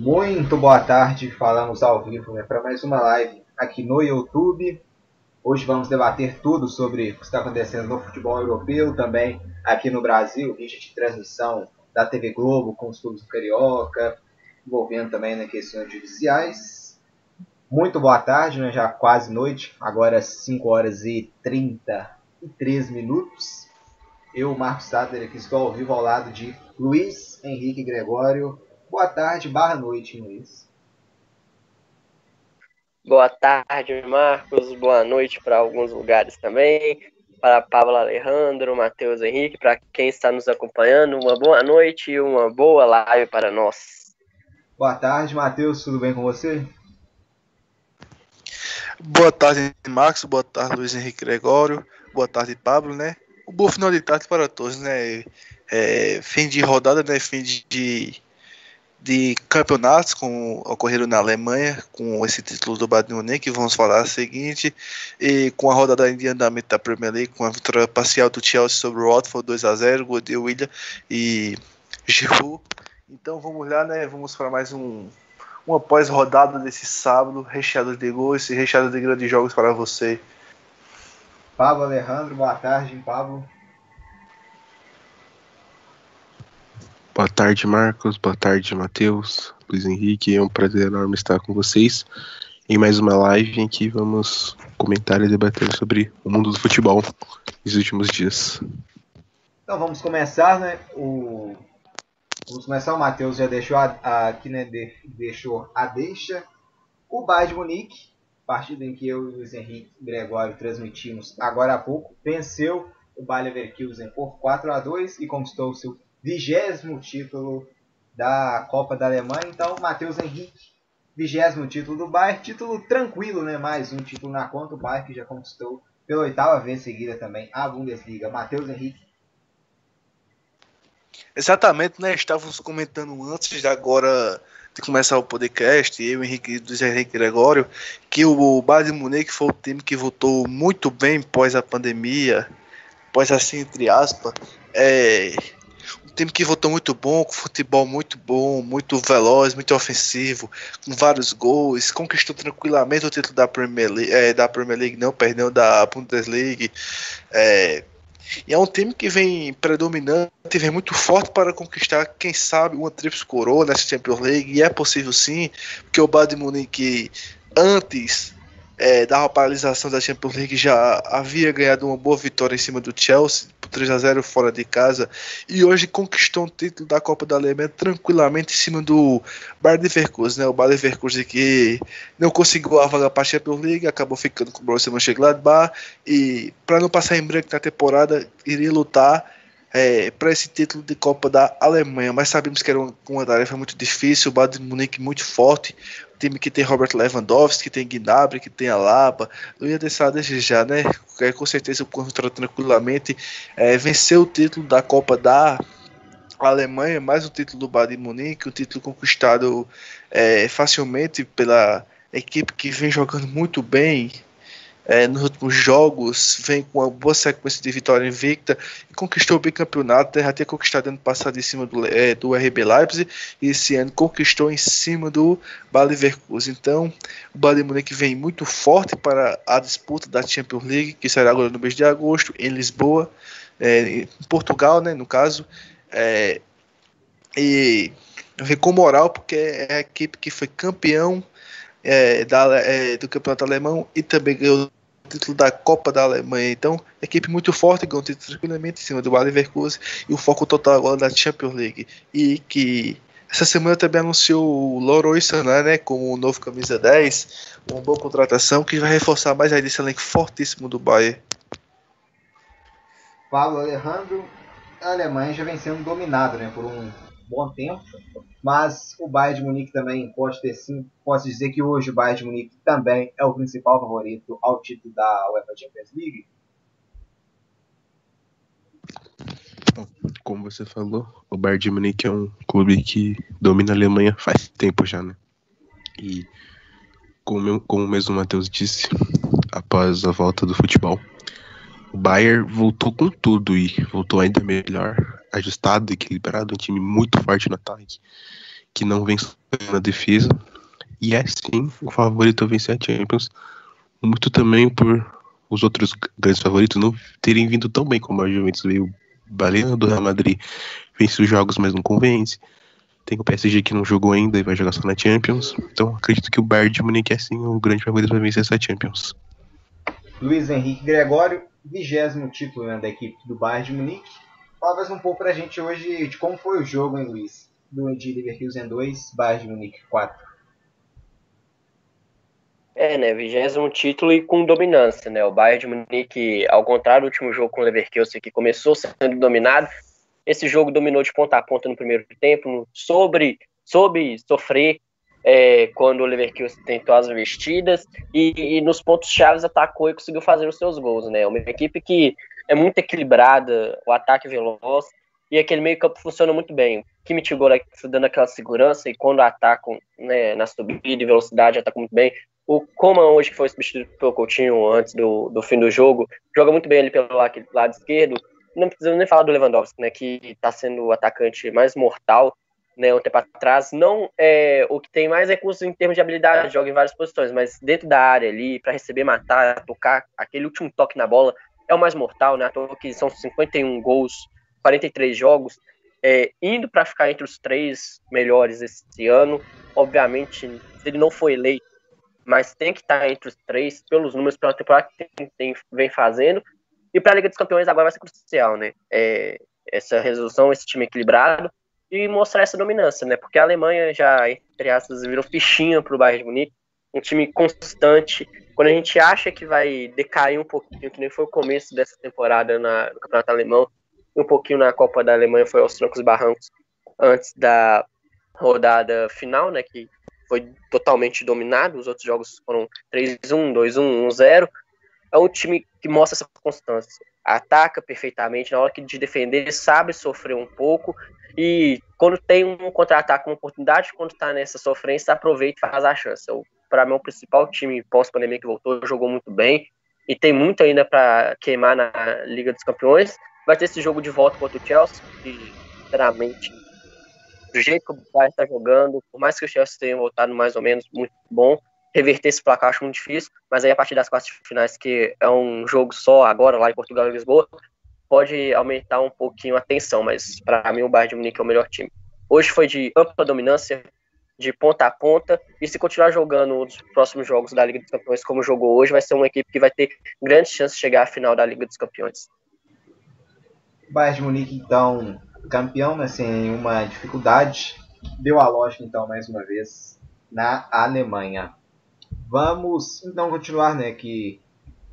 Muito boa tarde, falamos ao vivo né, para mais uma live aqui no YouTube. Hoje vamos debater tudo sobre o que está acontecendo no futebol europeu, também aqui no Brasil, vídeo de transmissão da TV Globo com os clubes do Carioca, envolvendo também né, questões judiciais. Muito boa tarde, né, já quase noite, agora 5 horas e 33 minutos. Eu, Marcos Sader, aqui estou ao vivo ao lado de Luiz Henrique Gregório. Boa tarde, barra noite, Luiz. Boa tarde, Marcos. Boa noite para alguns lugares também. Para Pablo Alejandro, Matheus Henrique, para quem está nos acompanhando, uma boa noite e uma boa live para nós. Boa tarde, Matheus. Tudo bem com você? Boa tarde, Marcos. Boa tarde, Luiz Henrique Gregório. Boa tarde, Pablo, né? Um bom final de tarde para todos, né? É, fim de rodada, né? Fim de, de campeonatos com, ocorreram na Alemanha, com esse título do Bayern Munique, vamos falar o seguinte, e com a rodada em andamento da Premier League, com a vitória parcial do Chelsea sobre o Watford 2 a 0 gol de William e Giroud. Então vamos lá, né? Vamos para mais um uma pós-rodada desse sábado, recheado de gols e recheado de grandes jogos para você. Pablo Alejandro, boa tarde, Pablo. Boa tarde, Marcos. Boa tarde, Matheus, Luiz Henrique. É um prazer enorme estar com vocês em mais uma live em que vamos comentar e debater sobre o mundo do futebol nos últimos dias. Então vamos começar, né? O... Vamos começar. O Matheus já deixou a, a, aqui, né? De, deixou a deixa. O Bayern de Munique partida em que eu e o Luiz Henrique Gregório transmitimos agora há pouco, venceu o Bayer Leverkusen por 4 a 2 e conquistou o seu vigésimo título da Copa da Alemanha. Então, Matheus Henrique, vigésimo título do Bayern, título tranquilo, né? Mais um título na conta, o Bayern que já conquistou pela oitava vez seguida também a Bundesliga. Matheus Henrique. Exatamente, né? Estávamos comentando antes de agora de começar o podcast, eu, Henrique, do Henrique Gregório, que o Bayern de Munique foi o time que votou muito bem pós a pandemia, pós assim, entre aspas, é, time que votou muito bom, com futebol muito bom, muito veloz, muito ofensivo, com vários gols, conquistou tranquilamente o título da Premier League, é, da Premier League não, perdão, da Bundesliga, é, e é um time que vem predominante, vem muito forte para conquistar, quem sabe, uma tríplice coroa nessa Champions League. E é possível sim, porque o Bayern Munique, antes é, da paralisação da Champions League, já havia ganhado uma boa vitória em cima do Chelsea, por 3 a 0 fora de casa. E hoje conquistou um título da Copa da Alemanha tranquilamente em cima do Bayern Leverkusen. Né? O Bayern Leverkusen que não conseguiu a vaga para a Champions League, acabou ficando com o Borussia Mönchengladbach. E para não passar em branco na temporada, iria lutar é, para esse título de Copa da Alemanha, mas sabemos que era uma, uma tarefa muito difícil, o Bayern de Munique muito forte, time que tem Robert Lewandowski, que tem Gnabry, que tem Alaba, não ia deixar desde já, né? É, com certeza contra tranquilamente é, venceu o título da Copa da Alemanha, mais um título do Bayern Munique, um título conquistado é, facilmente pela equipe que vem jogando muito bem é, nos últimos jogos, vem com uma boa sequência de vitória invicta e conquistou o bicampeonato. Já tinha conquistado ano passado em cima do, é, do RB Leipzig e esse ano conquistou em cima do Bayer Leverkusen. Então, o Bayern Munique vem muito forte para a disputa da Champions League, que será agora no mês de agosto, em Lisboa, é, em Portugal, né, no caso. É, e vem com moral porque é a equipe que foi campeão é, da, é, do campeonato alemão e também ganhou título da Copa da Alemanha. Então, equipe muito forte, ganhou um título tranquilamente em cima do Bayer Leverkusen e o foco total agora da Champions League. E que essa semana também anunciou o Leroy Sané, né, como o novo camisa 10, uma boa contratação que vai reforçar mais ainda esse elenco fortíssimo do Bayern. Paulo Alejandro, a Alemanha já vem sendo dominada né, por um bom tempo, mas o Bayern de Munique também pode ter sim, posso dizer que hoje o Bayern de Munique também é o principal favorito ao título da UEFA Champions League. Como você falou, o Bayern de Munique é um clube que domina a Alemanha faz tempo já, né? E como, como mesmo o Matheus disse, após a volta do futebol, o Bayern voltou com tudo e voltou ainda melhor, ajustado, equilibrado, um time muito forte no ataque. que não vem na defesa. E é sim o favorito a vencer a Champions. Muito também por os outros grandes favoritos não terem vindo tão bem como a Juventus veio baleando, o Real Madrid vence os jogos, mas não convence. Tem o PSG que não jogou ainda e vai jogar só na Champions. Então acredito que o Bayern de Munique é sim o grande favorito para vencer essa Champions. Luiz Henrique Gregório, vigésimo título né, da equipe do Bayern de Munique. Fala mais um pouco para a gente hoje de como foi o jogo, hein, Luiz? Do de Leverkusen 2, Bayern de Munique 4. É, né, vigésimo título e com dominância, né, o Bayern de Munique, ao contrário do último jogo com o Leverkusen, que começou sendo dominado, esse jogo dominou de ponta a ponta no primeiro tempo, sobre, soube sofrer é, quando o Leverkusen tentou as vestidas e, e nos pontos chaves atacou e conseguiu fazer os seus gols, né, uma equipe que é muito equilibrada, o ataque veloz, e aquele meio campo funciona muito bem. Kimmich Gorak dando aquela segurança e quando atacam né, na subida e velocidade, atacam muito bem. O Coman hoje que foi substituído pelo Coutinho antes do, do fim do jogo, joga muito bem ali pelo lado, lado esquerdo. Não precisamos nem falar do Lewandowski, né, que está sendo o atacante mais mortal, né, um tempo atrás. Não é o que tem mais recursos em termos de habilidade, joga em várias posições, mas dentro da área ali, para receber, matar, tocar, aquele último toque na bola, é o mais mortal, né, toa que são 51 gols, 43 jogos, é, indo para ficar entre os três melhores esse ano. Obviamente, ele não foi eleito mas tem que estar entre os três pelos números pela temporada que tem, tem, vem fazendo. E para a Liga dos Campeões agora vai ser crucial, né? É, essa resolução, esse time equilibrado e mostrar essa dominância, né? Porque a Alemanha já, entre aspas, virou fichinha para o Bayern de Munique, um time constante. Quando a gente acha que vai decair um pouquinho, que nem foi o começo dessa temporada na, no Campeonato Alemão, e um pouquinho na Copa da Alemanha foi aos trancos barrancos antes da rodada final, né? Que foi totalmente dominado, os outros jogos foram 3-1, 2-1, 1-0. É um time que mostra essa constância. Ataca perfeitamente, na hora de defender, sabe sofrer um pouco. E quando tem um contra-ataque, uma oportunidade, quando está nessa sofrência, aproveita e faz a chance. Para mim, o principal time pós-pandemia que voltou, jogou muito bem. E tem muito ainda para queimar na Liga dos Campeões. Vai ter esse jogo de volta contra o Chelsea, que, sinceramente, do jeito que o Bayern está jogando, por mais que o Chelsea tenha voltado mais ou menos muito bom, reverter esse placar acho muito difícil, mas aí a partir das quartas finais, que é um jogo só agora, lá em Portugal e Lisboa, pode aumentar um pouquinho a tensão, mas para mim o Bayern de Munique é o melhor time. Hoje foi de ampla dominância, de ponta a ponta, e se continuar jogando os próximos jogos da Liga dos Campeões como jogou hoje, vai ser uma equipe que vai ter grandes chances de chegar à final da Liga dos Campeões. Bayern de Munique, então, campeão, né, sem uma dificuldade. Deu a lógica, então, mais uma vez, na Alemanha. Vamos, então, continuar, né, aqui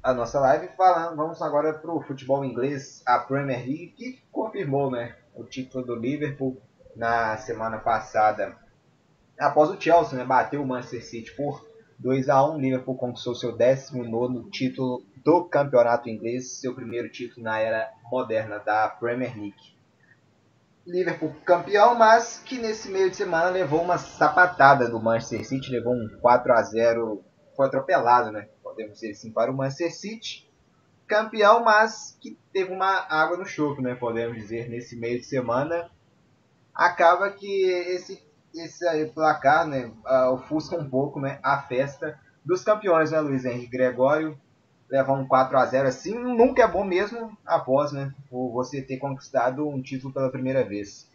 a nossa live falando. Vamos agora para o futebol inglês, a Premier League, que confirmou, né, o título do Liverpool na semana passada. Após o Chelsea, né, bateu o Manchester City por 2 a 1 Liverpool conquistou seu 19 título do campeonato inglês, seu primeiro título na era moderna da Premier League. Liverpool campeão, mas que nesse meio de semana levou uma sapatada do Manchester City, levou um 4 a 0 foi atropelado, né? Podemos dizer assim, para o Manchester City. Campeão, mas que teve uma água no choco, né? Podemos dizer, nesse meio de semana. Acaba que esse, esse placar, né? Ofusca um pouco né, a festa dos campeões, né, Luiz Henrique Gregório? levar um 4 a 0 assim nunca é bom mesmo após né, você ter conquistado um título pela primeira vez.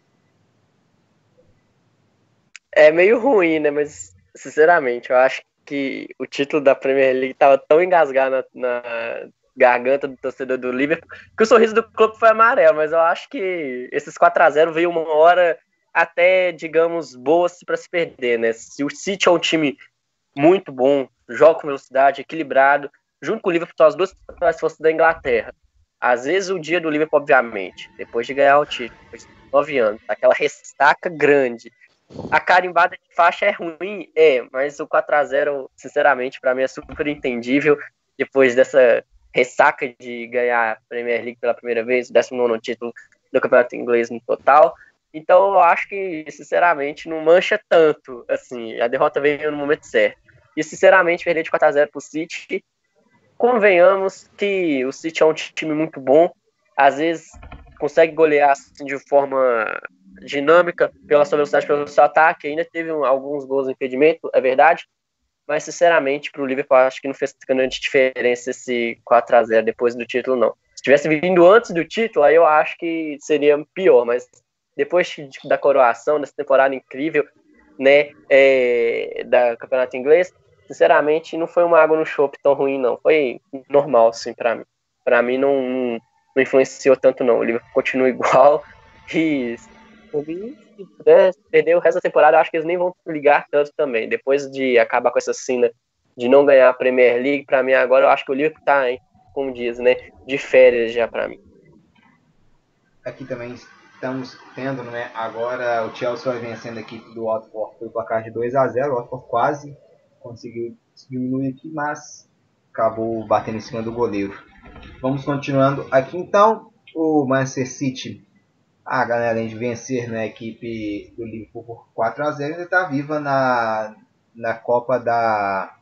É meio ruim, né? Mas, sinceramente, eu acho que o título da Premier League estava tão engasgado na, na, garganta do torcedor do Liverpool que o sorriso do clube foi amarelo. Mas eu acho que esses 4 a 0 veio uma hora até, digamos, boa para se perder, né? Se o City é um time muito bom, joga com velocidade, equilibrado, junto com o Liverpool, são as duas principais forças da Inglaterra. Às vezes o dia do Liverpool, obviamente, depois de ganhar o título, depois de nove anos, aquela ressaca grande. A carimbada de faixa é ruim, é, mas o 4x0, sinceramente, para mim é super entendível. Depois dessa ressaca de ganhar a Premier League pela primeira vez, o 19 título do Campeonato Inglês no total. Então eu acho que, sinceramente, não mancha tanto. Assim, a derrota veio no momento certo. E, sinceramente, perder de 4x0 pro City convenhamos que o City é um time muito bom, às vezes consegue golear assim, de forma dinâmica, pela sua velocidade, pelo seu ataque. Ainda teve alguns gols de impedimento, é verdade. Mas, sinceramente, para o Liverpool, acho que não fez grande diferença esse 4 a 0 depois do título, não. Se tivesse vindo antes do título, aí eu acho que seria pior. Mas depois da coroação, dessa temporada incrível, né, é, da campeonato inglês, sinceramente, não foi uma água no chope tão ruim, não. Foi normal, assim, para mim. Para mim, não, não, influenciou tanto, não. O Liverpool continua igual. E se puder perder o resto da temporada, acho que eles nem vão ligar tanto também. Depois de acabar com essa cena de não ganhar a Premier League, para mim agora eu acho que o Liverpool tá, hein, como diz, né, de férias já para mim. Aqui também estamos tendo, né, agora o Chelsea vai vencendo a equipe do Watford pelo placar de 2 a 0 o Watford quase conseguiu diminuir aqui, mas acabou batendo em cima do goleiro. Vamos continuando aqui então, o Manchester City a galera, além de vencer né, a equipe do Liverpool por 4 a 0 ainda está viva na, na Copa da,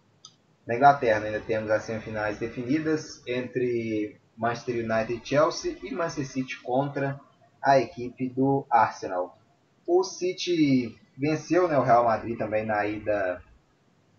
da Inglaterra. Ainda temos as semifinais definidas entre Manchester United e Chelsea e Manchester City contra a equipe do Arsenal. O City venceu né, o Real Madrid também na ida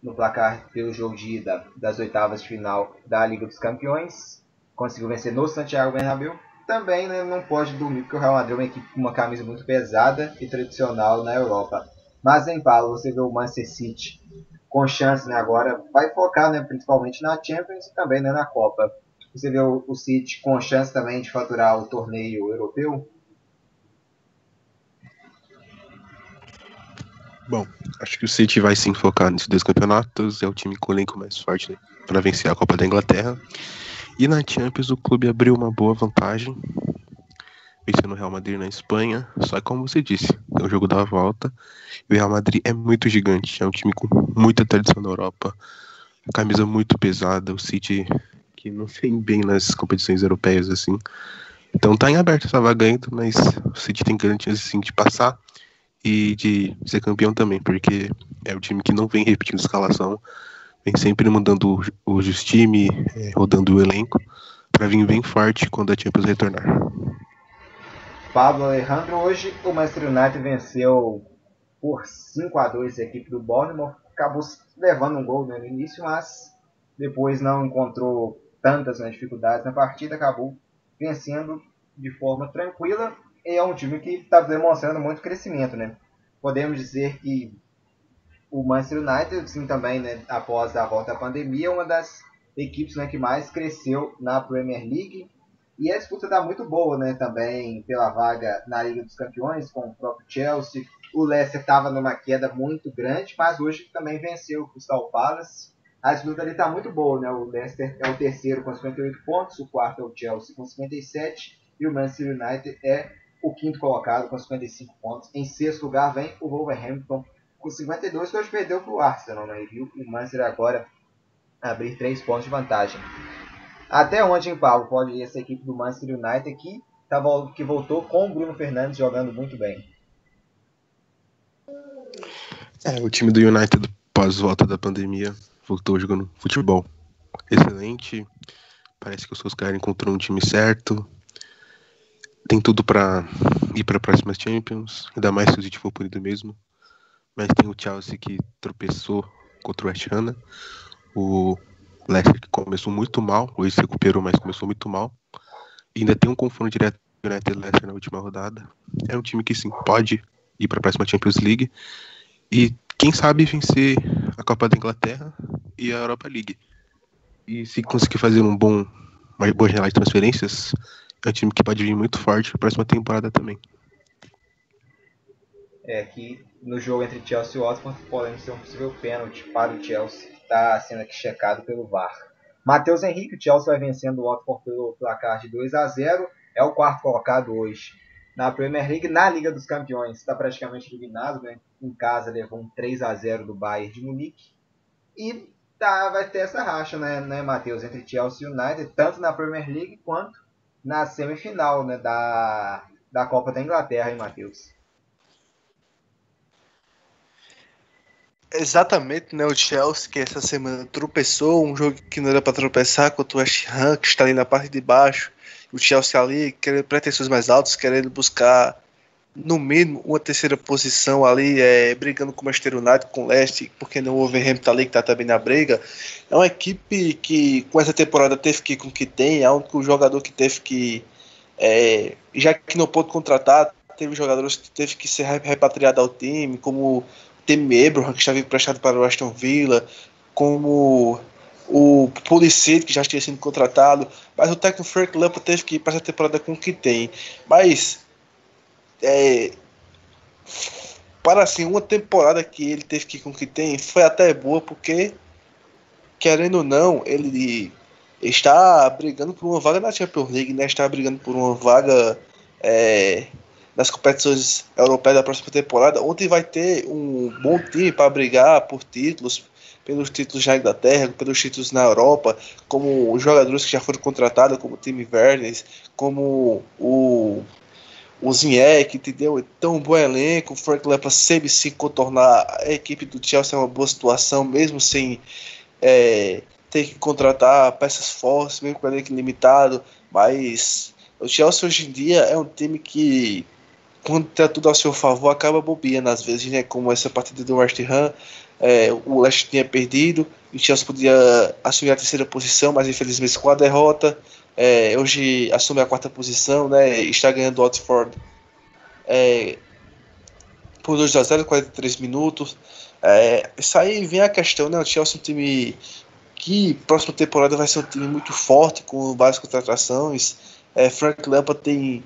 no placar pelo jogo de ida das oitavas de final da Liga dos Campeões. Conseguiu vencer no Santiago Bernabéu também né, não pode dormir, porque o Real Madrid é uma equipe com uma camisa muito pesada e tradicional na Europa. Mas em Paulo, você vê o Manchester City com chance né, agora, vai focar né, principalmente na Champions e também né, na Copa. Você vê o, o City com chance também de faturar o torneio europeu? Bom, acho que o City vai sim focar nesses dois campeonatos. É o time com o elenco mais forte né, para vencer a Copa da Inglaterra. E na Champions o clube abriu uma boa vantagem, vencendo o Real Madrid na Espanha. Só que como você disse, é o jogo da volta. E o Real Madrid é muito gigante, é um time com muita tradição na Europa, camisa muito pesada, o City que não vem bem nas competições europeias assim. Então tá em aberto essa vaga ainda, mas o City tem garantias assim de passar e de ser campeão também, porque é o time que não vem repetindo escalação vem sempre mudando os o time, é, rodando o elenco, para vir bem forte quando a Champions retornar. Pablo Alejandro, hoje o Manchester United venceu por 5 a 2 a equipe do Bournemouth, acabou levando um gol no início, mas depois não encontrou tantas né, dificuldades na partida, acabou vencendo de forma tranquila é um time que está demonstrando muito crescimento, né? Podemos dizer que o Manchester United, sim, também, né, após a volta da pandemia, é uma das equipes né, que mais cresceu na Premier League. E a disputa está muito boa né, também pela vaga na Liga dos Campeões, com o próprio Chelsea. O Leicester estava numa queda muito grande, mas hoje também venceu o Crystal Palace. A disputa ali está muito boa, né? O Leicester é o terceiro com 58 pontos, o quarto é o Chelsea com 57 e o Manchester United é o quinto colocado com 55 pontos. Em sexto lugar vem o Wolverhampton com 52 que hoje perdeu para o Arsenal, né? E viu o Manchester agora abrir 3 pontos de vantagem. Até onde, em Paulo, pode ir essa equipe do Manchester United que, tá, que voltou com o Bruno Fernandes jogando muito bem? É, o time do United, pós volta da pandemia, voltou jogando futebol excelente. Parece que seus caras encontrou um time certo. Tem tudo para ir para a próxima Champions, ainda mais se o City for punido mesmo mas tem o Chelsea que tropeçou contra o West Ham, né? o Leicester que começou muito mal, hoje se recuperou, mas começou muito mal. E ainda tem um confronto direto com o United Leicester na última rodada. É um time que sim pode ir para a próxima Champions League e quem sabe vencer a Copa da Inglaterra e a Europa League. E se conseguir fazer um bom, uma boa janela de transferências, é um time que pode vir muito forte na próxima temporada também. É que no jogo entre Chelsea e Watford podemos ser um possível pênalti para o Chelsea, que está sendo aqui checado pelo VAR. Matheus Henrique, o Chelsea vai vencendo o Watford pelo placar de 2 a 0 é o quarto colocado hoje na Premier League, na Liga dos Campeões, está praticamente eliminado, né? em casa levou um 3 a 0 do Bayern de Munique, e tá, vai ter essa racha, né, né Matheus, entre Chelsea e United, tanto na Premier League quanto na semifinal né, da, da Copa da Inglaterra, hein, Matheus? Exatamente, né? O Chelsea que essa semana tropeçou, um jogo que não era para tropeçar contra o West Ham, que está ali na parte de baixo. O Chelsea ali querendo pretensões mais altas, querendo buscar no mínimo uma terceira posição ali, é, brigando com o Manchester United, com o Leicester, porque não o Wolverhampton ali que está também na briga. É uma equipe que com essa temporada teve que ir com o que tem, é único jogador que teve que, é, já que não pôde contratar, teve jogadores que teve que ser repatriado ao time, como o Temi Abraham, que estava emprestado para o Aston Villa, como o Pulisic, que já tinha sido contratado, mas o técnico Frank Lampard teve que ir para essa temporada com o que tem. Mas é, para assim, uma temporada que ele teve que com que tem foi até boa, porque querendo ou não, ele está brigando por uma vaga na Champions League, né? Está brigando por uma vaga é, nas competições europeias da próxima temporada. Ontem vai ter um bom time para brigar por títulos, pelos títulos na Inglaterra, pelos títulos na Europa, como os jogadores que já foram contratados, como o time Vernes, como o o Zinhek, entendeu? Então, um bom elenco, o Frank Leppa sempre se contornar a equipe do Chelsea é uma boa situação, mesmo sem é, ter que contratar peças fortes, mesmo com elenco limitado, mas o Chelsea hoje em dia é um time que, quando tem tudo ao seu favor, acaba bobeando às vezes, né? Como essa partida do West Ham, é, o Leicester tinha perdido, o Chelsea podia assumir a terceira posição, mas infelizmente com a derrota, é, hoje assume a quarta posição, né? Está ganhando o Watford é, por 2 a 0 43 minutos. É, isso aí vem a questão, né? O Chelsea é um time que próxima temporada vai ser um time muito forte, com várias contratações. É, Frank Lampard tem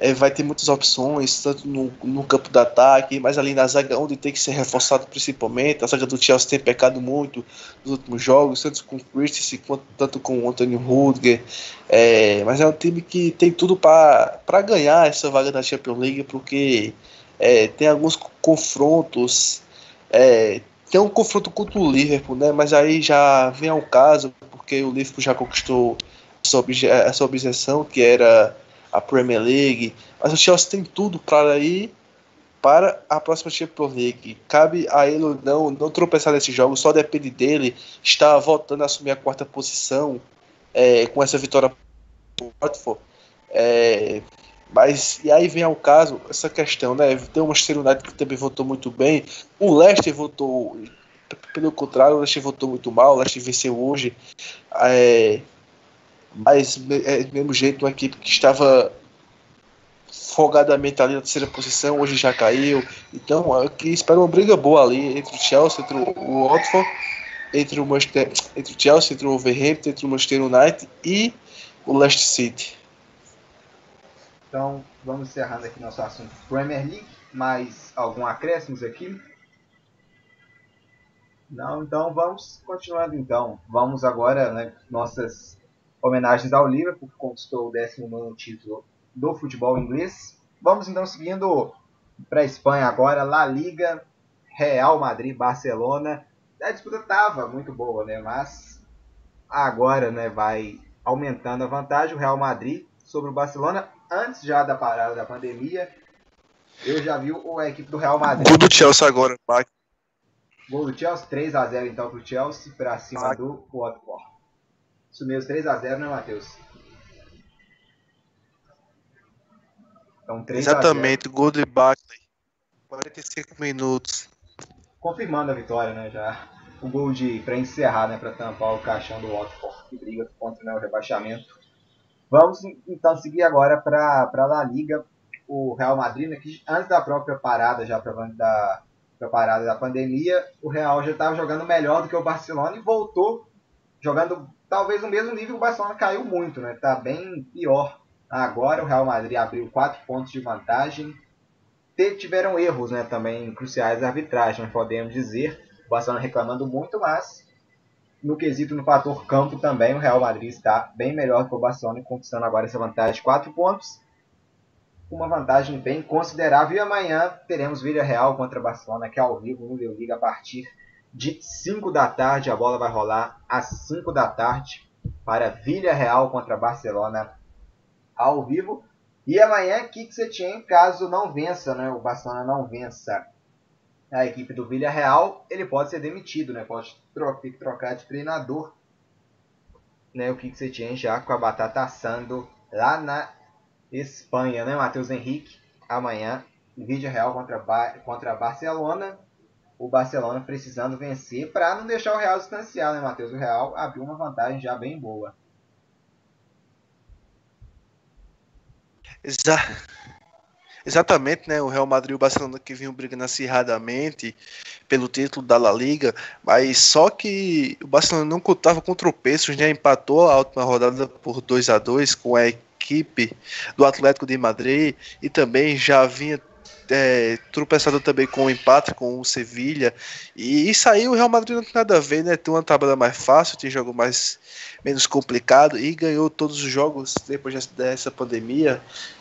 é, vai ter muitas opções, tanto no, no campo de ataque, mas ali na zaga, onde tem que ser reforçado principalmente. A zaga do Chelsea tem pecado muito nos últimos jogos, tanto com o Christensen quanto tanto com o Anthony Rudiger. É, mas é um time que tem tudo para ganhar essa vaga da Champions League, porque é, tem alguns confrontos. É, tem um confronto contra o Liverpool, né? Mas aí já vem ao caso, porque o Liverpool já conquistou essa, obje essa objeção que era a Premier League, mas o Chelsea tem tudo para ir para a próxima Champions League. Cabe a ele não, não tropeçar nesse jogo, só depende dele estar voltando a assumir a quarta posição é, com essa vitória Watford. É, mas e aí vem ao caso essa questão, né? Tem o Manchester que também votou muito bem, o Leicester votou pelo contrário, o Leicester votou muito mal, o Leicester venceu hoje. É, mas é, do mesmo jeito, uma equipe que estava folgadamente ali na terceira posição, hoje já caiu. Então, que espera uma briga boa ali entre o Chelsea, entre o Watford, entre o, Manchester, entre o Chelsea, entre o Wolverhampton, entre o Manchester United e o Leicester City. Então, vamos encerrando aqui nosso assunto Premier League. Mais algum acréscimos aqui? Não, então vamos continuando então. Vamos agora, né, nossas homenagens ao Liverpool, que conquistou o 19 título do futebol inglês. Vamos então seguindo para a Espanha agora, La Liga, Real Madrid, Barcelona. A disputa estava muito boa, né? Mas agora né, vai aumentando a vantagem o Real Madrid sobre o Barcelona. Antes já da parada da pandemia, eu já vi a equipe do Real Madrid. Gol do Chelsea agora, Gol do Chelsea, 3 a 0 então para o Chelsea, para cima do Watford. Isso mesmo, 3x0, né, Matheus? Então, 3 Exatamente, gol de Barkley. 45 minutos. Confirmando a vitória, né, já. O gol de para encerrar, né, para tampar o caixão do Watford, que briga contra né, o rebaixamento. Vamos então seguir agora para a La Liga, o Real Madrid, né, que antes da própria parada já da, da parada da pandemia, o Real já estava jogando melhor do que o Barcelona e voltou jogando talvez no mesmo nível o Barcelona caiu muito, né? Tá bem pior. Agora o Real Madrid abriu 4 pontos de vantagem. Tiveram erros né, também cruciais da arbitragem, podemos dizer. O Barcelona reclamando muito, mas no quesito no fator campo também o Real Madrid está bem melhor que o Barcelona, conquistando agora essa vantagem de 4 pontos. Uma vantagem bem considerável. E amanhã teremos Vila Real contra Barcelona, que é ao vivo no Liga a partir de 5 da tarde. A bola vai rolar às 5 da tarde para Vila Real contra Barcelona ao vivo. E amanhã, Kik Setien, caso não vença, né, o Barcelona não vença a equipe do Vila Real, ele pode ser demitido, né, pode que trocar de treinador. Né, o Kik Setien já com a batata assando lá na Espanha, né, Matheus Henrique? amanhã, vídeo real contra, contra Barcelona. O Barcelona precisando vencer para não deixar o Real distanciar, né, Matheus? O Real abriu uma vantagem já bem boa. Exato. Exatamente, né? O Real Madrid e o Barcelona que vinham brigando acirradamente pelo título da La Liga, mas só que o Barcelona não contava com tropeços, né? Empatou a última rodada por 2 a 2 com a equipe do Atlético de Madrid e também já vinha é, tropeçado também com o empate com o Sevilha. E isso aí o Real Madrid não tem nada a ver, né? Tem uma tabela mais fácil, tem jogo mais menos complicado e ganhou todos os jogos depois dessa pandemia.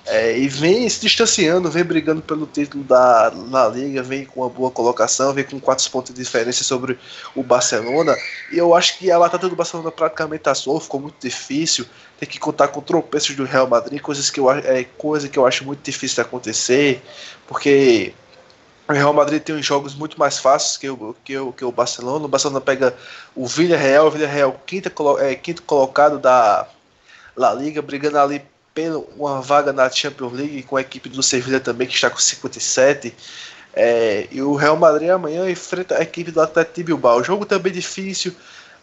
É, e vem se distanciando, vem brigando pelo título da La Liga, vem com uma boa colocação, vem com quatro pontos de diferença sobre o Barcelona. E eu acho que a batata do Barcelona praticamente assou, ficou muito difícil. Tem que contar com tropeços do Real Madrid, coisas que eu, é, coisa que eu acho muito difícil de acontecer, porque o Real Madrid tem uns jogos muito mais fáceis que o, que o, que o Barcelona. O Barcelona pega o Villarreal, o Villarreal quinta, é, quinto colocado da La Liga, brigando ali pela uma vaga na Champions League com a equipe do Sevilla também, que está com 57. É, e o Real Madrid amanhã enfrenta a equipe do Atlético Bilbao. O jogo também difícil,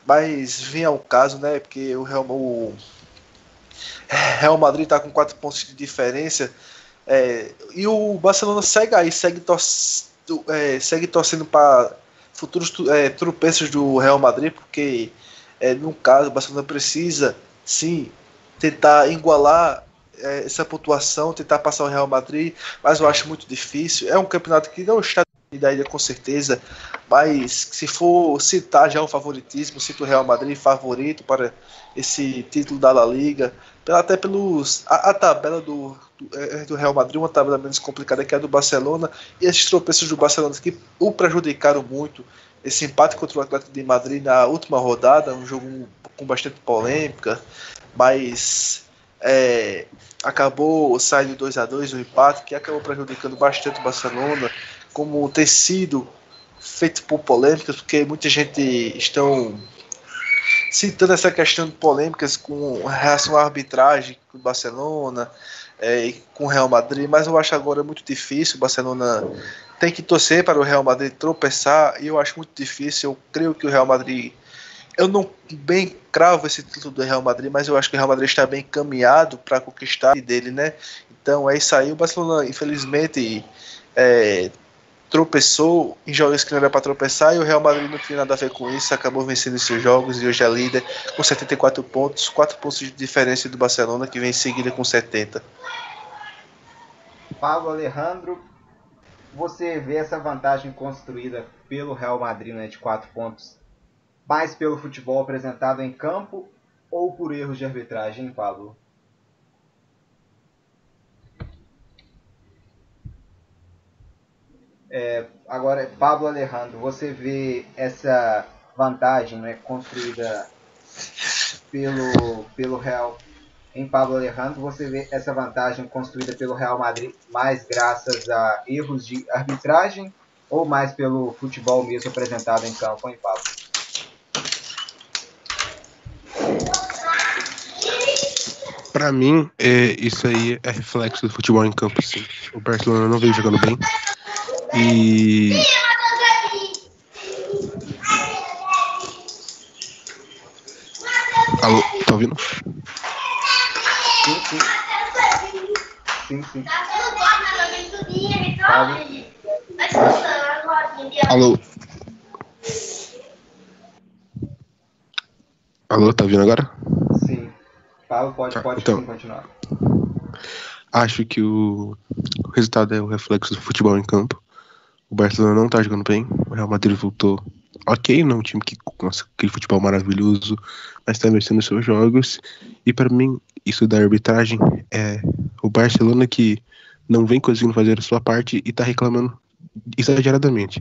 mas vem ao caso, né? Porque o Real, o Real Madrid está com 4 pontos de diferença é, e o Barcelona segue aí, segue, tor é, segue torcendo para futuros é, tropeços do Real Madrid, porque é, no caso o Barcelona precisa sim tentar igualar é, essa pontuação, tentar passar o Real Madrid, mas eu acho muito difícil. É um campeonato que não está ainda com certeza, mas se for citar já o favoritismo, cito o Real Madrid favorito para esse título da La Liga, até pelos a, a tabela do, do, é, do, Real Madrid, uma tabela menos complicada que a do Barcelona, e esses tropeços do Barcelona que o prejudicaram muito. Esse empate contra o Atlético de Madrid na última rodada, um jogo com bastante polêmica, mas é, acabou saindo 2 a 2 o empate, que acabou prejudicando bastante o Barcelona, como tem sido feito por polêmicas, porque muita gente estão citando essa questão de polêmicas com relação à arbitragem do Barcelona é, e com o Real Madrid, mas eu acho agora muito difícil. O Barcelona tem que torcer para o Real Madrid tropeçar e eu acho muito difícil. Eu creio que o Real Madrid. Eu não bem cravo esse título do Real Madrid, mas eu acho que o Real Madrid está bem encaminhado para conquistar dele, né? Então é isso aí. O Barcelona, infelizmente, é, tropeçou em jogos que não era para tropeçar e o Real Madrid não tinha nada a ver com isso, acabou vencendo seus jogos e hoje é líder com 74 pontos, 4 pontos de diferença do Barcelona que vem em seguida com 70. Pablo Alejandro, você vê essa vantagem construída pelo Real Madrid né, de 4 pontos mais pelo futebol apresentado em campo ou por erros de arbitragem, Pablo? É, agora, Pablo Alejandro, você vê essa vantagem né, construída pelo, pelo Real em Pablo Alejandro, você vê essa vantagem construída pelo Real Madrid mais graças a erros de arbitragem ou mais pelo futebol mesmo apresentado em campo em Pablo? Para mim, é, isso aí é reflexo do futebol em campo, sim. O Barcelona não veio jogando bem. E. Alô, tá ouvindo? Sim, sim. Sim, sim. Alô? Alô? Alô, tá ouvindo agora? Paulo, pode, pode então, continuar. Acho que o resultado é o reflexo do futebol em campo. O Barcelona não tá jogando bem. O Real Madrid voltou ok, não é um time que nossa, aquele futebol maravilhoso, mas tá vencendo seus jogos. E para mim, isso da arbitragem é o Barcelona que não vem conseguindo fazer a sua parte e tá reclamando exageradamente.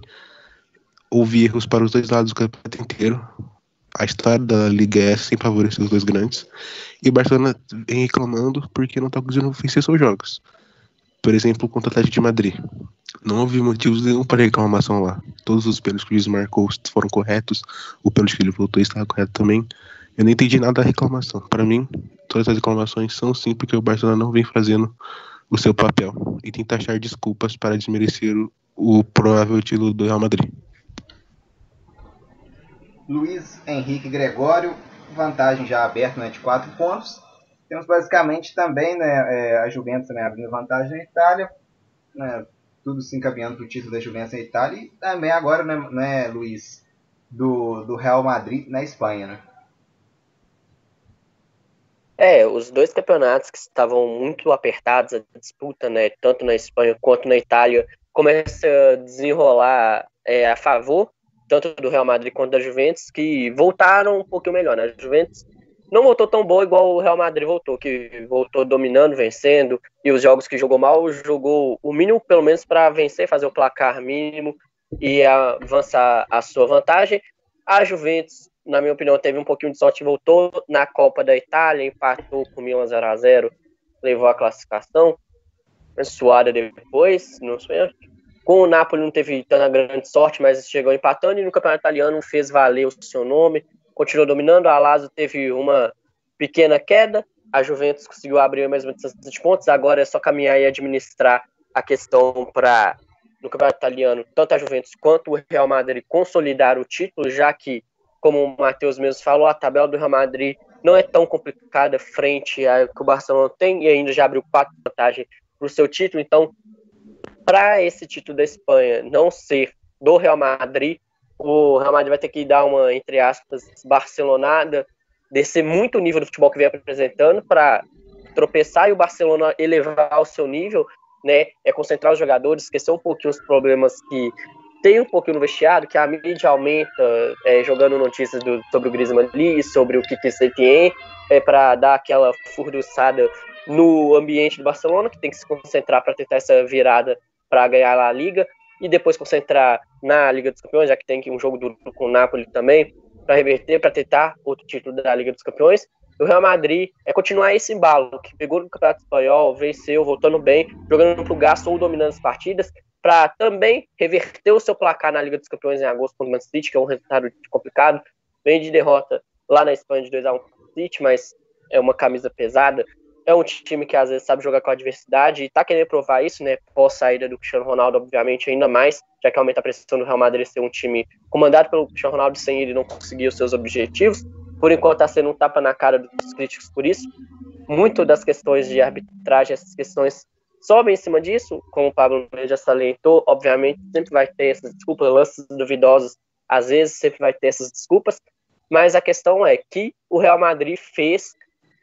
Houve erros para os dois lados do campeonato inteiro. A história da Liga é sem favorecer os dois grandes. E o Barcelona vem reclamando porque não tá conseguindo vencer seus jogos. Por exemplo, contra o Atlético de Madrid. Não houve motivos nenhum para reclamação lá. Todos os pênaltis que o juiz marcou foram corretos. O pênalti que ele voltou estava correto também. Eu não entendi nada da reclamação. Para mim, todas as reclamações são sim porque o Barcelona não vem fazendo o seu papel e tenta achar desculpas para desmerecer o, o provável título do Real Madrid. Luiz Henrique Gregório, vantagem já aberta né, de 4 pontos. Temos basicamente também né, é, a Juventus né, abrindo vantagem na Itália, né, tudo se encaminhando para o título da Juventus na Itália e também agora, né, né Luiz, do, do Real Madrid na Espanha. Né? É, os dois campeonatos que estavam muito apertados, a disputa, né, tanto na Espanha quanto na Itália, começa a desenrolar é, a favor, tanto do Real Madrid quanto da Juventus, que voltaram um pouquinho melhor. Né? A Juventus não voltou tão boa igual o Real Madrid voltou, que voltou dominando, vencendo, e os jogos que jogou mal, jogou o mínimo, pelo menos, para vencer, fazer o placar mínimo e avançar a sua vantagem. A Juventus na minha opinião, teve um pouquinho de sorte, voltou na Copa da Itália, empatou com o Milan 0 a 0 levou a classificação, suada depois, não sei. Com o Napoli não teve tanta grande sorte, mas chegou empatando e no campeonato italiano fez valer o seu nome, continuou dominando. A Lazio teve uma pequena queda, a Juventus conseguiu abrir a mesma distância de pontos, agora é só caminhar e administrar a questão para no campeonato italiano, tanto a Juventus quanto o Real Madrid consolidar o título, já que como o Matheus mesmo falou, a tabela do Real Madrid não é tão complicada frente a que o Barcelona tem e ainda já abriu quatro vantagens para o seu título. Então, para esse título da Espanha não ser do Real Madrid, o Real Madrid vai ter que dar uma, entre aspas, barcelonada, descer muito o nível do futebol que vem apresentando para tropeçar e o Barcelona elevar o seu nível, né? É concentrar os jogadores, esquecer um pouquinho os problemas que tem um pouquinho no vestiário que a mídia aumenta é, jogando notícias do, sobre o Griezmann ali, sobre o que Setien, é, para dar aquela furduçada no ambiente do Barcelona, que tem que se concentrar para tentar essa virada para ganhar lá a Liga, e depois concentrar na Liga dos Campeões, já que tem um jogo duro com o Napoli também, para reverter, para tentar outro título da Liga dos Campeões. O Real Madrid é continuar esse embalo, que pegou no Campeonato Espanhol, venceu, voltando bem, jogando para o gasto ou dominando as partidas, para também reverter o seu placar na Liga dos Campeões em agosto contra o Man City, que é um resultado complicado. Vem de derrota lá na Espanha de 2 a 1 City, mas é uma camisa pesada. É um time que às vezes sabe jogar com a adversidade e tá querendo provar isso, né? Pós saída do Cristiano Ronaldo, obviamente, ainda mais, já que aumenta a pressão do Real Madrid ser um time comandado pelo Cristiano Ronaldo sem ele não conseguir os seus objetivos. Por enquanto tá sendo um tapa na cara dos críticos por isso. Muito das questões de arbitragem, essas questões sobe em cima disso, como o Pablo já salientou, obviamente sempre vai ter essas desculpas, lances duvidosos, às vezes sempre vai ter essas desculpas, mas a questão é que o Real Madrid fez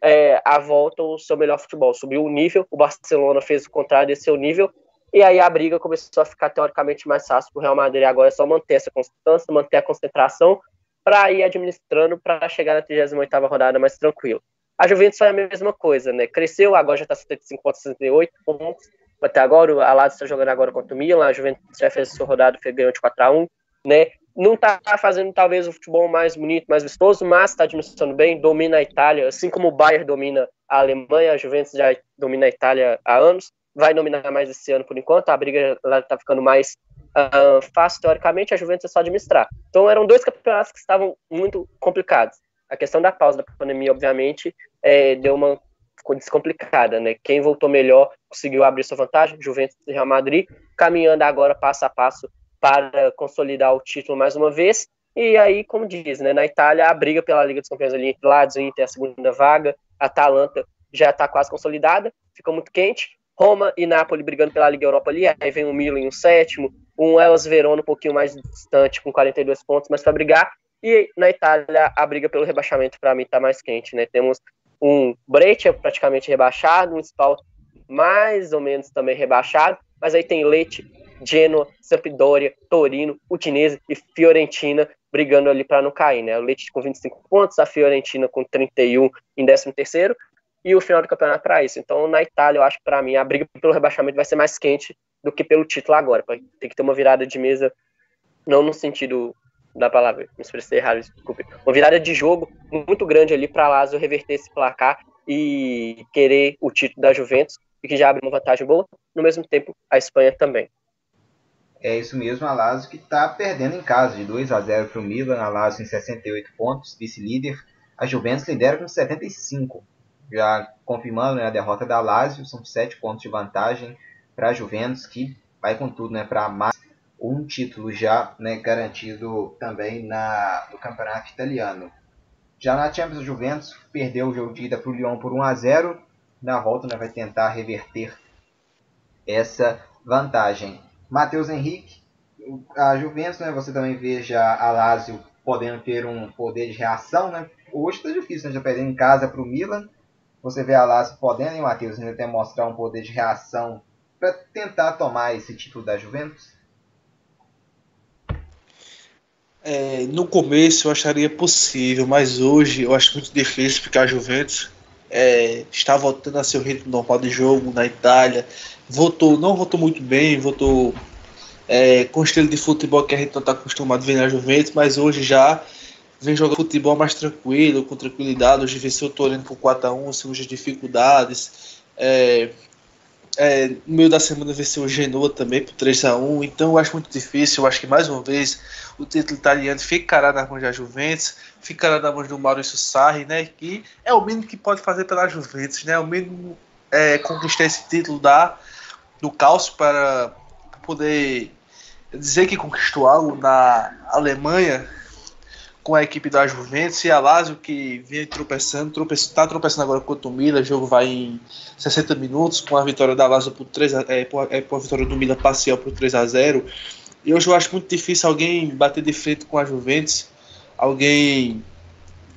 é, a volta o seu melhor futebol, subiu o nível, o Barcelona fez o contrário desse seu nível, e aí a briga começou a ficar teoricamente mais fácil para o Real Madrid. Agora é só manter essa constância, manter a concentração para ir administrando para chegar na 38ª rodada mais tranquilo. A Juventus foi a mesma coisa, né? Cresceu, agora já está 75 pontos, 68 pontos. Até agora, a Lazio está jogando agora contra o Milan, a Juventus já fez a sua rodada, ganhou de 4 a 1 né? Não está fazendo talvez o futebol mais bonito, mais vistoso, mas está administrando bem, domina a Itália, assim como o Bayern domina a Alemanha, a Juventus já domina a Itália há anos, vai dominar mais esse ano por enquanto, a briga lá está ficando mais uh, fácil teoricamente, a Juventus é só administrar. Então eram dois campeonatos que estavam muito complicados. A questão da pausa da pandemia, obviamente, é, deu uma descomplicada, né? Quem voltou melhor conseguiu abrir sua vantagem, Juventus e Real Madrid, caminhando agora passo a passo para consolidar o título mais uma vez. E aí, como diz, né, na Itália, a briga pela Liga dos Campeões ali Lazio Inter, a segunda vaga, a Atalanta já está quase consolidada, ficou muito quente. Roma e Napoli brigando pela Liga Europa ali, aí vem o Milan em um sétimo, um Elas Verona um pouquinho mais distante, com 42 pontos, mas para brigar. E na Itália, a briga pelo rebaixamento para mim está mais quente, né? Temos um Breccia praticamente rebaixado, um Spal mais ou menos também rebaixado, mas aí tem Leite, Genoa, Sampdoria, Torino, Udinese e Fiorentina brigando ali para não cair, né? O Leite com 25 pontos, a Fiorentina com 31 em 13 terceiro e o final do campeonato para isso. Então, na Itália, eu acho que para mim a briga pelo rebaixamento vai ser mais quente do que pelo título agora. Tem que ter uma virada de mesa, não no sentido da palavra, me expressei errado, desculpe. Uma virada de jogo muito grande ali para Lazio reverter esse placar e querer o título da Juventus, e que já abre uma vantagem boa, no mesmo tempo a Espanha também. É isso mesmo, a Lazio que está perdendo em casa de 2 a 0 para o Milan, a Lazio em 68 pontos, vice-líder, a Juventus lidera com 75. já confirmando né, a derrota da Lazio, são sete pontos de vantagem para a Juventus, que vai com tudo né, para mais um título já né, garantido também na, no campeonato italiano. Já na Champions, a Juventus perdeu o jogo de ida para o Lyon por 1 a 0 Na volta, né, vai tentar reverter essa vantagem. Matheus Henrique, a Juventus, né, você também veja a Lazio podendo ter um poder de reação. Né? Hoje está difícil, né, já perdendo em casa para o Milan. Você vê a Lazio podendo, hein, Matheus, ainda até mostrar um poder de reação para tentar tomar esse título da Juventus? É, no começo eu acharia possível, mas hoje eu acho muito difícil porque a Juventus é, está voltando a seu ritmo normal de jogo na Itália. Votou, não votou muito bem, votou é, com estilo de futebol que a gente não está acostumado a ver na Juventus, mas hoje já vem jogando futebol mais tranquilo, com tranquilidade. Hoje venceu o Torino por 4x1, sem muitas dificuldades. É, é, no meio da semana venceu o Genoa também por 3x1. Então eu acho muito difícil. Eu acho que mais uma vez o título italiano ficará nas mãos da Juventus, ficará nas mãos do Maurício Sarri, né? Que é o mínimo que pode fazer pela Juventus, né? O mínimo é conquistar esse título da, do caos para poder dizer que conquistou algo na Alemanha com a equipe da Juventus e a Lazio que vem tropeçando, está tropeçando agora contra o Milan, o jogo vai em 60 minutos com a vitória da Lazio por 3 a, é, por, é, por a vitória do Milan parcial por 3 a 0. E hoje eu acho muito difícil alguém bater de frente com a Juventus, alguém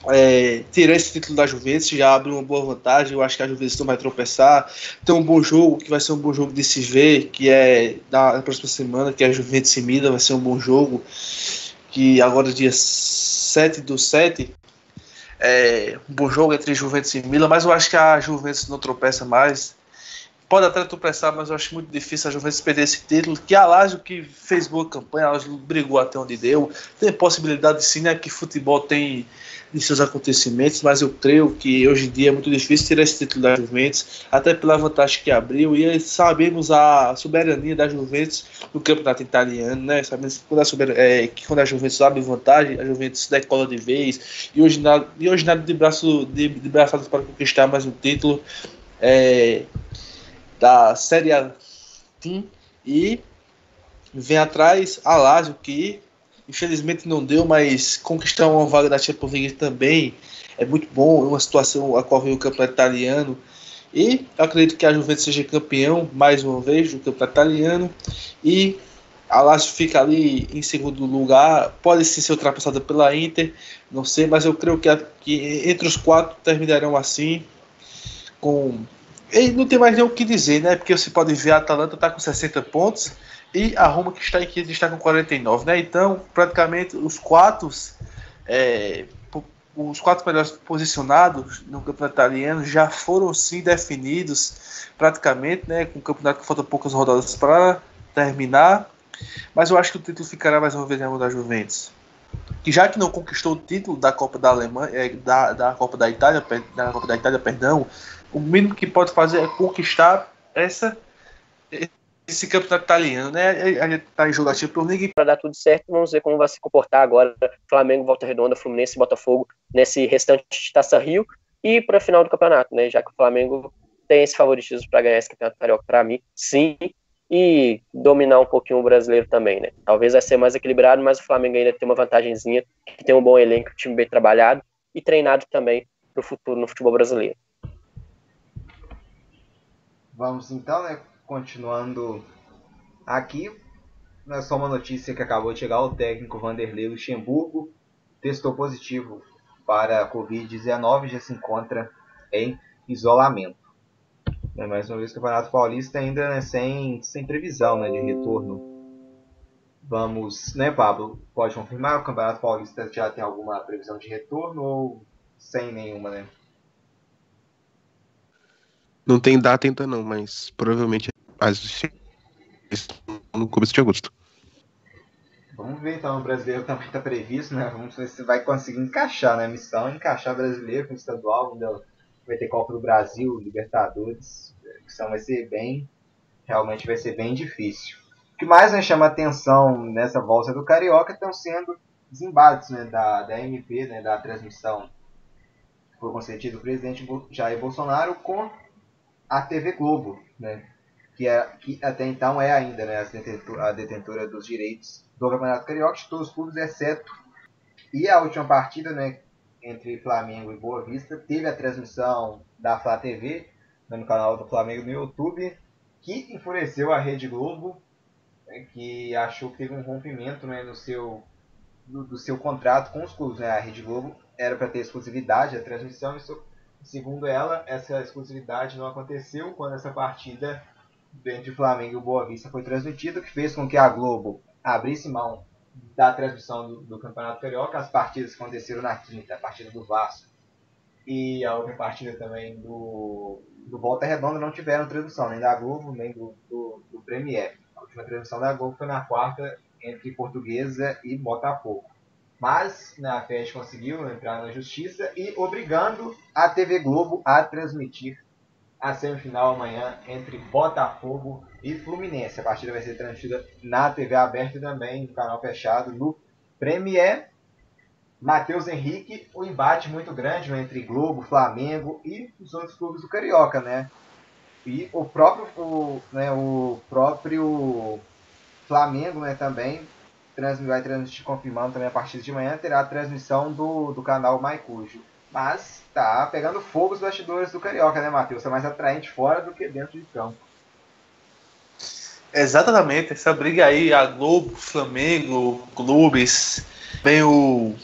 é, tirar esse título da Juventus, já abre uma boa vantagem. Eu acho que a Juventus não vai tropeçar. Tem um bom jogo, que vai ser um bom jogo de se ver, que é na próxima semana, que é a Juventus e Milan, vai ser um bom jogo. Que agora, dia 7 do 7, é um bom jogo entre Juventus e Milan, mas eu acho que a Juventus não tropeça mais pode até tropeçar, mas eu acho muito difícil a Juventus perder esse título. Que a Lazio que fez boa campanha, a Lazio brigou até onde deu. Tem possibilidade sim, né? Que futebol tem de seus acontecimentos, mas eu creio que hoje em dia é muito difícil tirar esse título da Juventus, até pela vantagem que abriu, e sabemos a soberania da Juventus no campeonato italiano, né? Sabemos que quando a, é, que quando a Juventus abre vantagem, a Juventus decola de vez, e hoje nada, e hoje nada de braço de, de braçadas para conquistar mais um título. É, da Série A Team e vem atrás a Lazio que infelizmente não deu, mas conquistar uma vaga da Champions League também é muito bom, é uma situação a qual vem o campeonato italiano. E acredito que a Juventus seja campeão mais uma vez do campeonato italiano. E a Lazio fica ali em segundo lugar, pode sim ser ultrapassada pela Inter, não sei, mas eu creio que, que entre os quatro terminarão assim com e não tem mais nem o que dizer, né? Porque você pode ver a Atalanta está com 60 pontos e a Roma que está em quinto está com 49, né? Então, praticamente os quatro é, os quatro melhores posicionados no campeonato italiano já foram sim definidos praticamente, né? Com o campeonato que falta poucas rodadas para terminar. Mas eu acho que o título ficará mais uma vez na mão da Juventus. Que já que não conquistou o título da Copa da Alemanha, é, da, da Copa da Itália, da Copa da Itália, perdão, o mínimo que pode fazer é conquistar essa esse campeonato italiano, né? A gente tá em jogo a Champions League. Para dar tudo certo, vamos ver como vai se comportar agora Flamengo, Volta Redonda, Fluminense e Botafogo nesse restante de Taça Rio e para a final do campeonato, né? Já que o Flamengo tem esse favoritismo para ganhar esse campeonato carioca para mim, sim, e dominar um pouquinho o brasileiro também, né? Talvez vai ser mais equilibrado, mas o Flamengo ainda tem uma vantagemzinha, que tem um bom elenco, um time bem trabalhado e treinado também para o futuro no futebol brasileiro. Vamos então, né? Continuando aqui, é só uma notícia que acabou de chegar: o técnico Vanderlei Luxemburgo testou positivo para a Covid-19 já se encontra em isolamento. É, mais uma vez, o Campeonato Paulista ainda né, sem, sem previsão né, de retorno. Vamos, né, Pablo? Pode confirmar? O Campeonato Paulista já tem alguma previsão de retorno ou sem nenhuma, né? Não tem data ainda não, mas provavelmente no começo de agosto. Vamos ver então, o brasileiro também está previsto, né? Vamos ver se vai conseguir encaixar, né? Missão encaixar brasileiro com estadual, vai ter Copa do Brasil, Libertadores, que são vai ser bem, realmente vai ser bem difícil. O que mais né, chama atenção nessa volta do Carioca estão sendo os embates né, da, da MP, né, da transmissão foi concedido o presidente Jair Bolsonaro com a TV Globo, né? que, é, que até então é ainda né, a detentora dos direitos do Campeonato Carioca de todos os clubes, exceto. E a última partida né, entre Flamengo e Boa Vista teve a transmissão da Flá TV né, no canal do Flamengo no YouTube, que enfureceu a Rede Globo, né, que achou que teve um rompimento né, no seu, do, do, seu contrato com os clubes. Né? A Rede Globo era para ter exclusividade da transmissão, e segundo ela, essa exclusividade não aconteceu quando essa partida entre Flamengo e Boa Vista foi transmitida, que fez com que a Globo abrisse mão da transmissão do, do Campeonato Carioca, as partidas que aconteceram na quinta, a partida do Vasco e a outra partida também do, do Volta Redonda não tiveram transmissão, nem da Globo, nem do, do, do Premier. A última transmissão da Globo foi na quarta entre Portuguesa e Botafogo. Mas né, a FED conseguiu entrar na justiça e obrigando a TV Globo a transmitir a semifinal amanhã entre Botafogo e Fluminense. A partida vai ser transmitida na TV aberta também no canal fechado no Premier. Matheus Henrique, o um embate muito grande né, entre Globo, Flamengo e os outros clubes do Carioca, né? E o próprio, o, né, o próprio Flamengo né, também vai transmitir, confirmando também a partida de manhã, terá a transmissão do, do canal Maicujo. Mas tá pegando fogo os bastidores do Carioca, né, Matheus? É mais atraente fora do que dentro de campo. Exatamente, essa briga aí, a Globo, Flamengo, clubes, vem o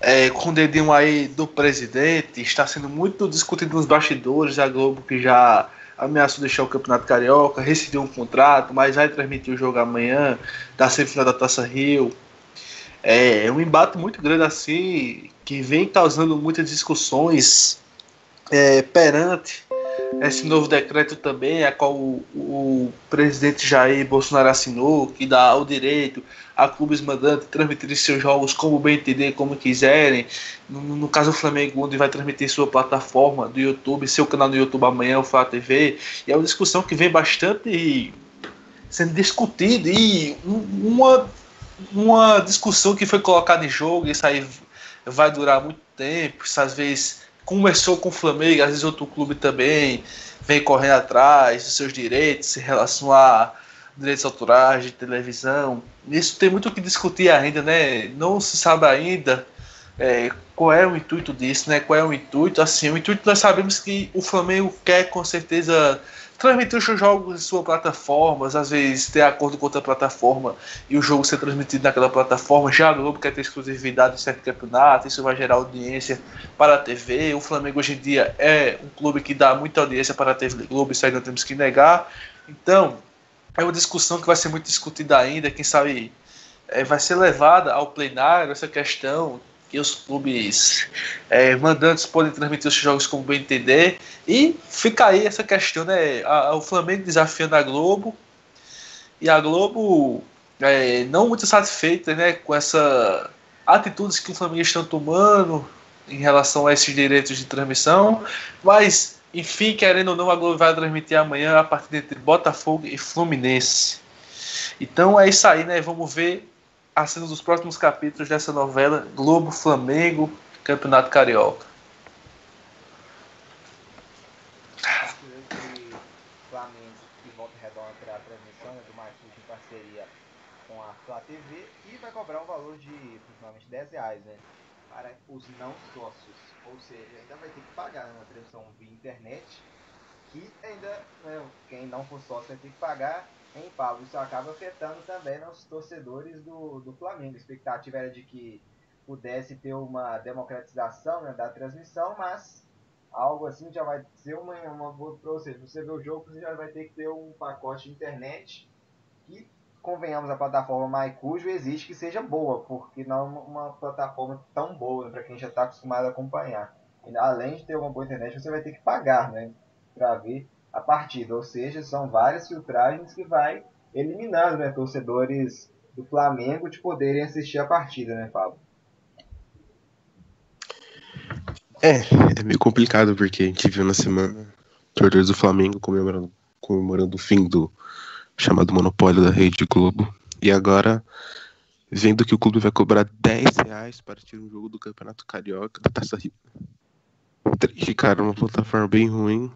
é, com o dedinho aí do presidente, está sendo muito discutido nos bastidores, a Globo que já ameaçou deixar o Campeonato Carioca, rescindiu um contrato, mas vai transmitir o jogo amanhã, da semifinal da Taça Rio. É, é um embate muito grande assim, que vem causando muitas discussões é, perante esse novo decreto também, a qual o, o, presidente Jair Bolsonaro assinou, que dá o direito a clubes mandantes transmitir seus jogos como bem entender, como quiserem. No, no caso do Flamengo, onde vai transmitir sua plataforma do YouTube, seu canal no YouTube amanhã, o Flá TV. E é uma discussão que vem bastante sendo discutida e uma, uma discussão que foi colocada em jogo, isso aí vai durar muito tempo. Isso às vezes começou com o Flamengo, às vezes outro clube também vem correndo atrás dos seus direitos em relação a direitos autorais de televisão. Isso tem muito o que discutir ainda, né? Não se sabe ainda é, qual é o intuito disso, né? Qual é o intuito? Assim, o intuito nós sabemos que o Flamengo quer com certeza transmitir os seus jogos em suas plataformas, às vezes ter acordo com outra plataforma e o jogo ser transmitido naquela plataforma. Já a Globo quer ter exclusividade em certo campeonato, isso vai gerar audiência para a TV. O Flamengo hoje em dia é um clube que dá muita audiência para a TV Globo, isso aí não temos que negar. Então, é uma discussão que vai ser muito discutida ainda, quem sabe é, vai ser levada ao plenário essa questão que os clubes é, mandantes podem transmitir os jogos como bem entender. E fica aí essa questão, né? A, o Flamengo desafiando a Globo e a Globo é, não muito satisfeita né, com essa atitudes que o Flamengo está tomando em relação a esses direitos de transmissão, mas enfim, querendo ou não, a Globo vai transmitir amanhã a partida entre Botafogo e Fluminense. Então é isso aí, né? Vamos ver a cena dos próximos capítulos dessa novela Globo Flamengo Campeonato Carioca. E TV e vai cobrar um valor de aproximadamente 10 reais, né? Para os não sócios. Ou seja, ainda vai ter que pagar né, uma transmissão via internet. Que ainda, né, quem não for sócio vai ter que pagar Hein, Pablo? Isso acaba afetando também os torcedores do, do Flamengo. A expectativa era de que pudesse ter uma democratização né, da transmissão, mas algo assim já vai ser uma, uma para você. Você vê o jogo, você já vai ter que ter um pacote de internet que, convenhamos, a plataforma MyCujo existe que seja boa, porque não uma plataforma tão boa né, para quem já está acostumado a acompanhar. Além de ter uma boa internet, você vai ter que pagar né, para ver a partida. Ou seja, são várias filtragens que vai eliminando né, torcedores do Flamengo de poderem assistir a partida, né, Pablo? É, é meio complicado porque a gente viu na semana torcedores do Flamengo comemorando, comemorando o fim do chamado monopólio da Rede Globo. E agora, vendo que o clube vai cobrar 10 reais para tirar um jogo do Campeonato Carioca da Taça Rio. Ficaram uma plataforma bem ruim.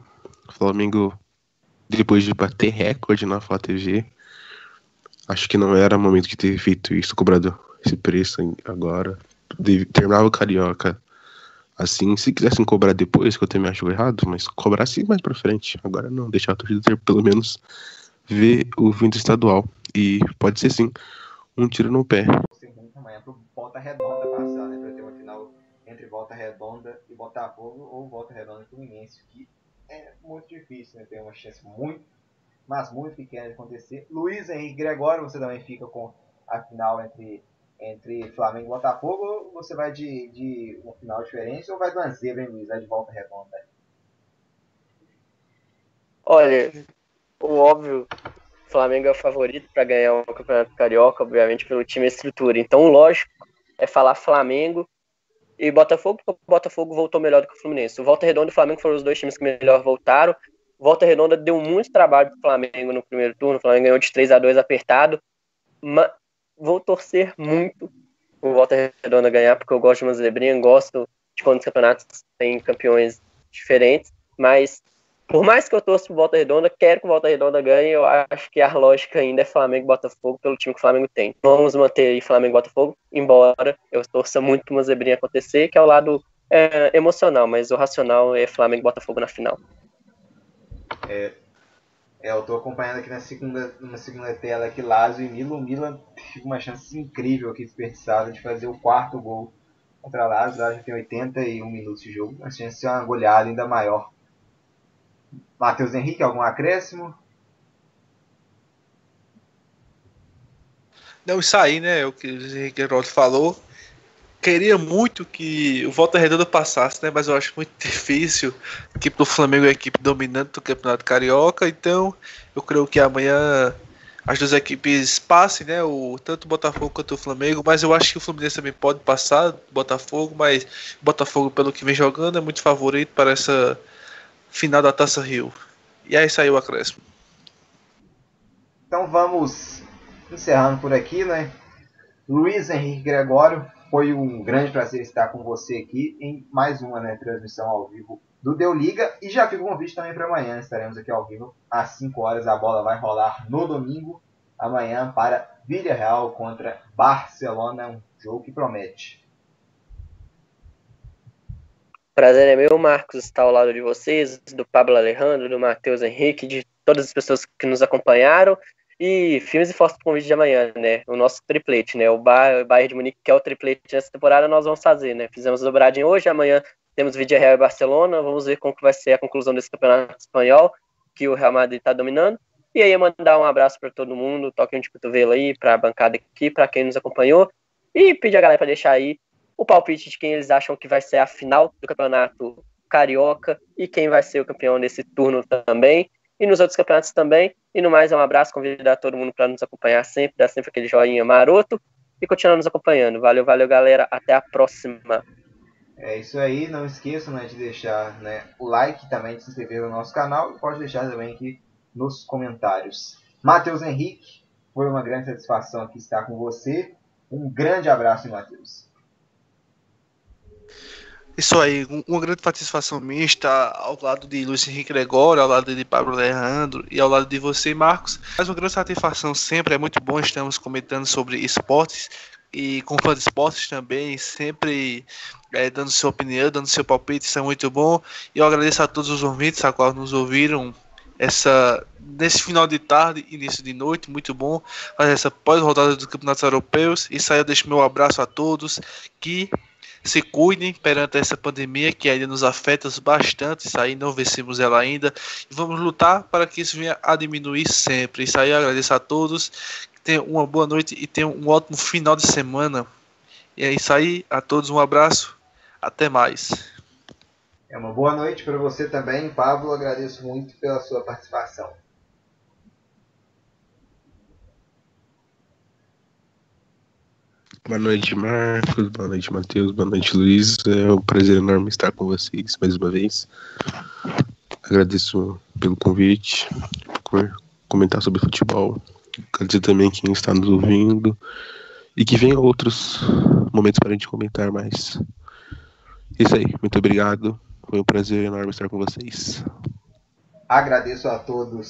O Flamengo, depois de bater recorde na TV, acho que não era momento de ter feito isso, cobrado esse preço agora. Terminava o Carioca assim, se quisessem cobrar depois, que eu também acho errado, mas cobrar sim mais pra frente. Agora não, deixar a torcida ter pelo menos ver o fim do estadual. E pode ser sim um tiro no pé. Amanhã pro Volta Redonda passar, né? Pra ter uma final entre Volta Redonda e Botafogo ou Volta Redonda e Fluminense, que é muito difícil, né? Tem uma chance muito, mas muito pequena de acontecer. Luiz Henrique Gregório, você também fica com a final entre, entre Flamengo e Botafogo, ou você vai de, de uma final diferente, ou vai de uma zebra, hein, Luiz? Vai de Volta Redonda? Olha, o óbvio, o Flamengo é o favorito para ganhar o Campeonato Carioca, obviamente, pelo time e estrutura. Então, lógico, é falar Flamengo e Botafogo, o Botafogo voltou melhor do que o Fluminense. O Volta Redonda e o Flamengo foram os dois times que melhor voltaram. Volta Redonda deu muito trabalho pro Flamengo no primeiro turno. O Flamengo ganhou de 3 a 2 apertado. Mas vou torcer muito o Volta Redonda ganhar, porque eu gosto de uma zebrinha, gosto de quando os campeonatos têm campeões diferentes. Mas por mais que eu torça pro Volta Redonda, quero que o Volta Redonda ganhe. Eu acho que a lógica ainda é Flamengo e Botafogo pelo time que o Flamengo tem. Vamos manter aí Flamengo e Botafogo, embora eu torça muito pra uma zebrinha acontecer, que é o lado é, emocional, mas o racional é Flamengo e Botafogo na final. É, é, eu tô acompanhando aqui na segunda, na segunda tela aqui Lazio e Milan. O Milan teve uma chance incrível aqui desperdiçada de fazer o quarto gol contra Lazio. Já tem 81 minutos de jogo. A chance de ser uma goleada ainda maior Matheus Henrique, algum acréscimo? Não, isso aí, né? O que o Henrique Geraldo falou. Queria muito que o Volta Redonda passasse, né? Mas eu acho muito difícil. A equipe do Flamengo é a equipe dominante do Campeonato Carioca, então eu creio que amanhã as duas equipes passem, né? O, tanto o Botafogo quanto o Flamengo, mas eu acho que o Fluminense também pode passar, Botafogo, mas o Botafogo, pelo que vem jogando, é muito favorito para essa final da Taça Rio. E aí saiu o acréscimo. Então vamos encerrando por aqui, né? Luiz Henrique Gregório, foi um grande prazer estar com você aqui em mais uma né, transmissão ao vivo do Deu Liga. E já fica um convite também para amanhã. Estaremos aqui ao vivo às 5 horas. A bola vai rolar no domingo, amanhã, para Vila Real contra Barcelona. Um jogo que promete. Prazer é meu, Marcos, estar ao lado de vocês, do Pablo Alejandro, do Matheus Henrique, de todas as pessoas que nos acompanharam. E filmes e fotos do convite de amanhã, né? O nosso triplete, né? O Bayern de Munique, que é o triplete nessa temporada, nós vamos fazer, né? Fizemos dobradinha hoje, amanhã temos Vídeo Real e Barcelona. Vamos ver como que vai ser a conclusão desse campeonato espanhol, que o Real Madrid está dominando. E aí, mandar um abraço para todo mundo, toquinho de cotovelo aí, para a bancada aqui, para quem nos acompanhou. E pedir a galera para deixar aí o palpite de quem eles acham que vai ser a final do campeonato carioca e quem vai ser o campeão nesse turno também. E nos outros campeonatos também. E no mais, é um abraço, convidar todo mundo para nos acompanhar sempre, dar sempre aquele joinha maroto e continuar nos acompanhando. Valeu, valeu, galera. Até a próxima. É isso aí. Não esqueçam né, de deixar né, o like também, de se inscrever no nosso canal e pode deixar também aqui nos comentários. Matheus Henrique, foi uma grande satisfação aqui estar com você. Um grande abraço, Matheus. Isso aí, uma grande satisfação minha estar ao lado de Luiz Henrique Gregório, ao lado de Pablo Alejandro e ao lado de você, Marcos. Mas uma grande satisfação sempre, é muito bom estamos comentando sobre esportes e com fã de esportes também, sempre é, dando sua opinião, dando seu palpite, isso é muito bom. E eu agradeço a todos os ouvintes a qual nos ouviram essa nesse final de tarde, início de noite, muito bom fazer essa pós-rodada dos campeonatos europeus. Isso aí eu deixo meu abraço a todos que se cuidem perante essa pandemia que ainda nos afeta bastante, isso aí não vencemos ela ainda, e vamos lutar para que isso venha a diminuir sempre. Isso aí eu agradeço a todos, tenham uma boa noite e tenham um ótimo final de semana. E é isso aí, a todos um abraço, até mais. É uma boa noite para você também, Pablo. Agradeço muito pela sua participação. Boa noite, Marcos. Boa noite, Matheus. Boa noite, Luiz. É um prazer enorme estar com vocês mais uma vez. Agradeço pelo convite, por comentar sobre futebol. Agradeço também quem está nos ouvindo e que venha outros momentos para a gente comentar mais. Isso aí. Muito obrigado. Foi um prazer enorme estar com vocês. Agradeço a todos